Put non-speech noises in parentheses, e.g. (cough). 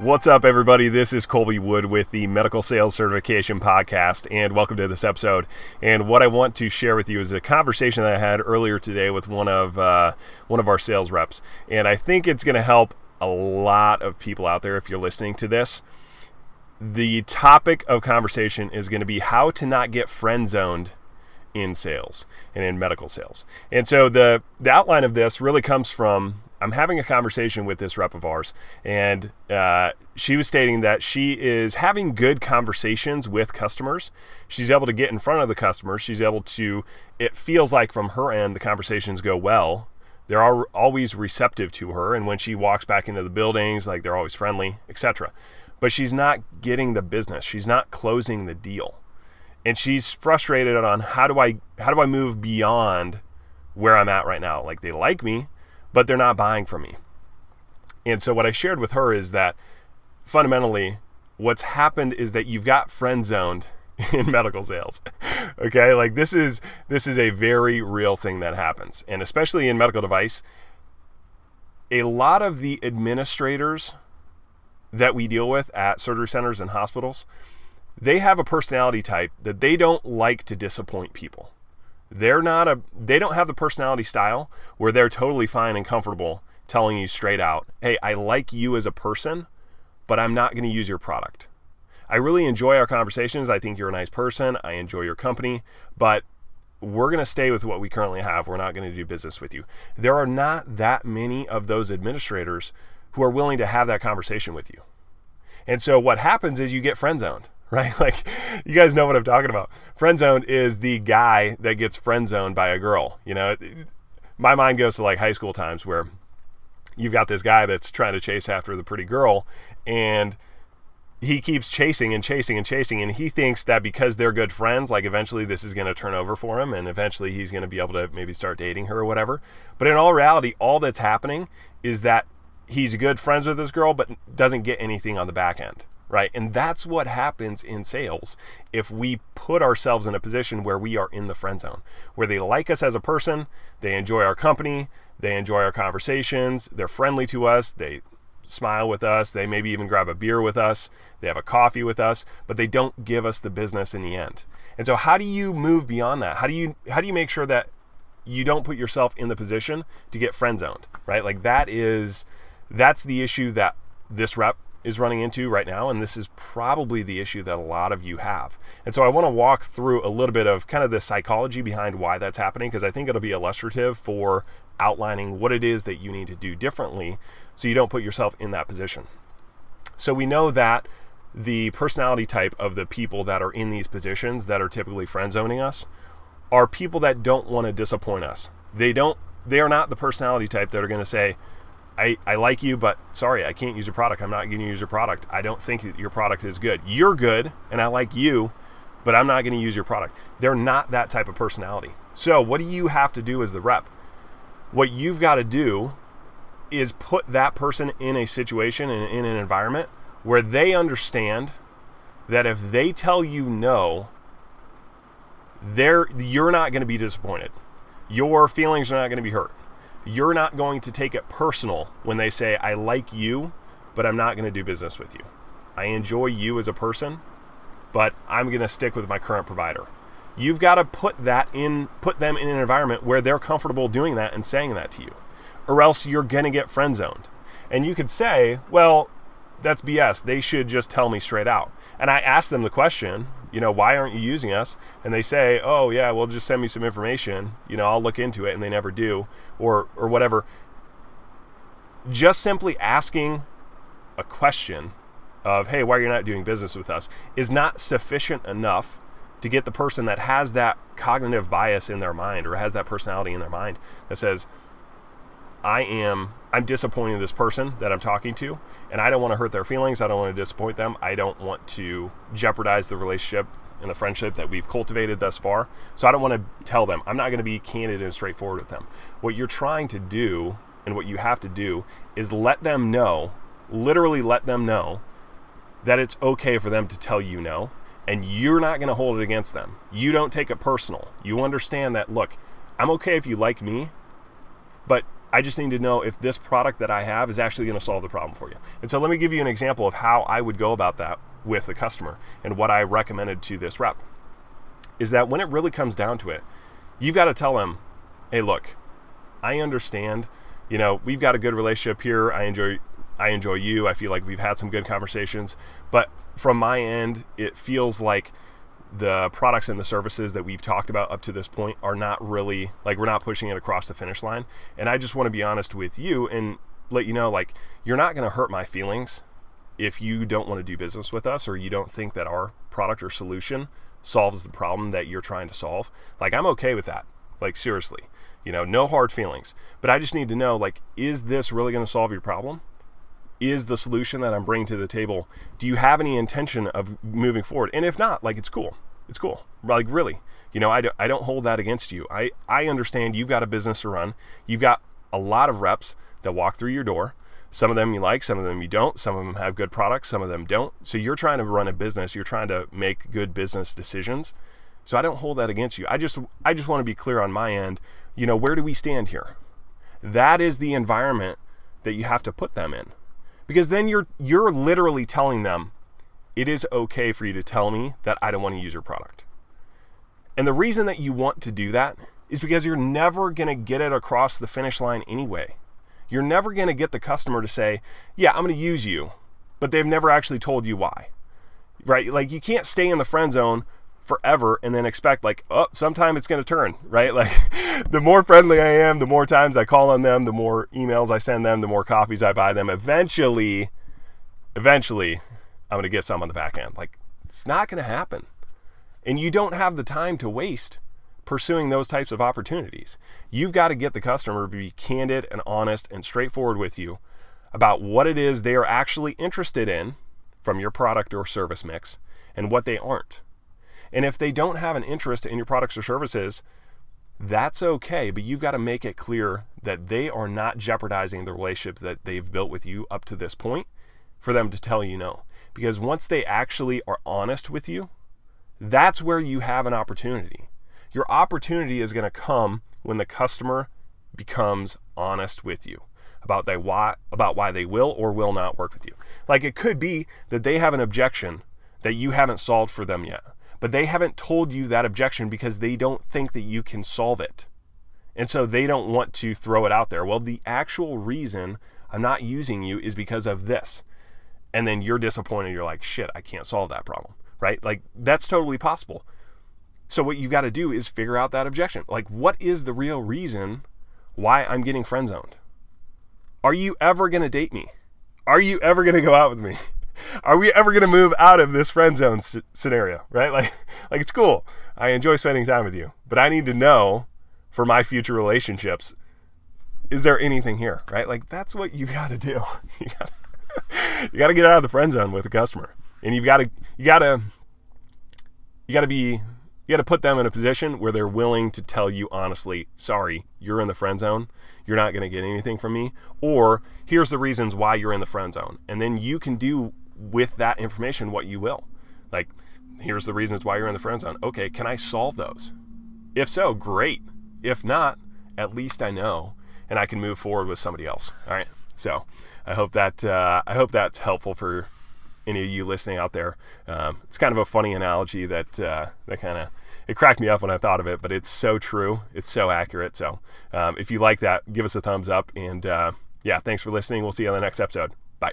What's up, everybody? This is Kolby Wood with the Medical Sales Certification Podcast, and welcome to this episode. And what I want to share with you is a conversation that I had earlier today with one of uh, one of our sales reps, and I think it's going to help a lot of people out there if you're listening to this. The topic of conversation is going to be how to not get friend zoned in sales and in medical sales. And so the the outline of this really comes from I'm having a conversation with this rep of ours, and uh, she was stating that she is having good conversations with customers. She's able to get in front of the customers. She's able to, it feels like from her end, the conversations go well. They're all, always receptive to her, and when she walks back into the buildings, like they're always friendly, etc. But she's not getting the business. She's not closing the deal, and she's frustrated on how do I how do I move beyond where I'm at right now? Like they like me, but they're not buying from me. And so what I shared with her is that fundamentally what's happened is that you've got friend zoned (laughs) in medical sales. (laughs) okay? Like this is this is a very real thing that happens. And especially in medical device, a lot of the administrators that we deal with at surgery centers and hospitals, they have a personality type that they don't like to disappoint people. They're not a they don't have the personality style where they're totally fine and comfortable telling you straight out, "Hey, I like you as a person, but I'm not going to use your product." I really enjoy our conversations. I think you're a nice person. I enjoy your company, but we're going to stay with what we currently have. We're not going to do business with you. There are not that many of those administrators who are willing to have that conversation with you. And so what happens is you get friend zoned (laughs) right? Like, you guys know what I'm talking about. Friend zone is the guy that gets friend zoned by a girl. You know, my mind goes to like high school times where you've got this guy that's trying to chase after the pretty girl and he keeps chasing and chasing and chasing and he thinks that because they're good friends like eventually this is going to turn over for him and eventually he's going to be able to maybe start dating her or whatever but in all reality all that's happening is that he's good friends with this girl but doesn't get anything on the back end right? And that's what happens in sales if we put ourselves in a position where we are in the friend zone, where they like us as a person, they enjoy our company, they enjoy our conversations, they're friendly to us, they smile with us, they maybe even grab a beer with us, they have a coffee with us, but they don't give us the business in the end. And so how do you move beyond that? How do you how do you make sure that you don't put yourself in the position to get friend zoned, right? Like that is that's the issue that this rep is running into right now, and this is probably the issue that a lot of you have. And so I want to walk through a little bit of kind of the psychology behind why that's happening because I think it'll be illustrative for outlining what it is that you need to do differently so you don't put yourself in that position. So we know that the personality type of the people that are in these positions that are typically friend zoning us are people that don't want to disappoint us. They don't they are not the personality type that are going to say, I, I like you, but sorry, I can't use your product. I'm not going to use your product. I don't think your product is good. You're good, and I like you, but I'm not going to use your product. They're not that type of personality. So, what do you have to do as the rep? What you've got to do is put that person in a situation and in an environment where they understand that if they tell you no, they're, you're not going to be disappointed. Your feelings are not going to be hurt you're not going to take it personal when they say, I like you, but I'm not going to do business with you. I enjoy you as a person, but I'm going to stick with my current provider. You've got to put that in, put them in an environment where they're comfortable doing that and saying that to you, or else you're going to get friend zoned. And you could say, well, that's BS. They should just tell me straight out. And I ask them the question, you know, why aren't you using us? And they say, oh yeah, well just send me some information. You know, I'll look into it, and they never do, or or whatever. Just simply asking a question of, hey, why are you not doing business with us, is not sufficient enough to get the person that has that cognitive bias in their mind or has that personality in their mind that says, I am I'm disappointing this person that I'm talking to, and I don't want to hurt their feelings. I don't want to disappoint them. I don't want to jeopardize the relationship and the friendship that we've cultivated thus far. So I don't want to tell them. I'm not going to be candid and straightforward with them. What you're trying to do and what you have to do is let them know, literally let them know that it's okay for them to tell you no, and you're not going to hold it against them. You don't take it personal. You understand that, look, I'm okay if you like me, but I just need to know if this product that I have is actually going to solve the problem for you. And so let me give you an example of how I would go about that with the customer and what I recommended to this rep. Is that when it really comes down to it, you've got to tell them, "Hey, look, I understand, you know, we've got a good relationship here. I enjoy I enjoy you. I feel like we've had some good conversations, but from my end, it feels like the products and the services that we've talked about up to this point are not really like we're not pushing it across the finish line. And I just want to be honest with you and let you know like you're not going to hurt my feelings if you don't want to do business with us or you don't think that our product or solution solves the problem that you're trying to solve. Like I'm okay with that. Like seriously. You know, no hard feelings. But I just need to know like is this really going to solve your problem? Is the solution that I'm bringing to the table, do you have any intention of moving forward? And if not, like it's cool. It's cool. Like really. You know, I don't, I don't hold that against you. I, I understand you've got a business to run. You've got a lot of reps that walk through your door. Some of them you like, some of them you don't. Some of them have good products, some of them don't. So you're trying to run a business, you're trying to make good business decisions. So I don't hold that against you. I just I just want to be clear on my end, you know, where do we stand here? That is the environment that you have to put them in. Because then you're you're literally telling them it is okay for you to tell me that I don't want to use your product. And the reason that you want to do that is because you're never going to get it across the finish line anyway. You're never going to get the customer to say, "Yeah, I'm going to use you," but they've never actually told you why. Right? Like you can't stay in the friend zone forever and then expect like, "Oh, sometime it's going to turn," right? (laughs) Like the more friendly I am, the more times I call on them, the more emails I send them, the more coffees I buy them. Eventually, eventually, I'm going to get some on the back end. Like it's not going to happen. And you don't have the time to waste pursuing those types of opportunities. You've got to get the customer to be candid and honest and straightforward with you about what it is they are actually interested in from your product or service mix and what they aren't. And if they don't have an interest in your products or services, that's okay, but you've got to make it clear that they are not jeopardizing the relationship that they've built with you up to this point for them to tell you no. Because once they actually are honest with you, that's where you have an opportunity. Your opportunity is going to come when the customer becomes honest with you about they why about why they will or will not work with you. Like it could be that they have an objection that you haven't solved for them yet, but they haven't told you that objection because they don't think that you can solve it. And so they don't want to throw it out there. Well, the actual reason I'm not using you is because of this. And then you're disappointed. You're like, shit, I can't solve that problem, right? Like that's totally possible. So what you've got to do is figure out that objection. Like, what is the real reason why I'm getting friend zoned? Are you ever going to date me? Are you ever going to go out with me? Are we ever going to move out of this friend zone scenario? Right? Like, (laughs) like it's cool. I enjoy spending time with you, but I need to know for my future relationships. Is there anything here? Right? Like that's what you got to do. (laughs) You got (laughs) to get out of the friend zone with a customer, and you've got to you got to you got to be you got to put them in a position where they're willing to tell you honestly, sorry, you're in the friend zone. You're not going to get anything from me. Or here's the reasons why you're in the friend zone. And then you can do with that information what you will. Like, here's the reasons why you're in the friend zone. Okay, can I solve those? If so, great. If not, at least I know and I can move forward with somebody else. All right. So I hope that uh, I hope that's helpful for any of you listening out there. Um, it's kind of a funny analogy that uh, that kind of it cracked me up when I thought of it, but it's so true. It's so accurate. So um, if you like that, give us a thumbs up. And uh, yeah, thanks for listening. We'll see you on the next episode. Bye.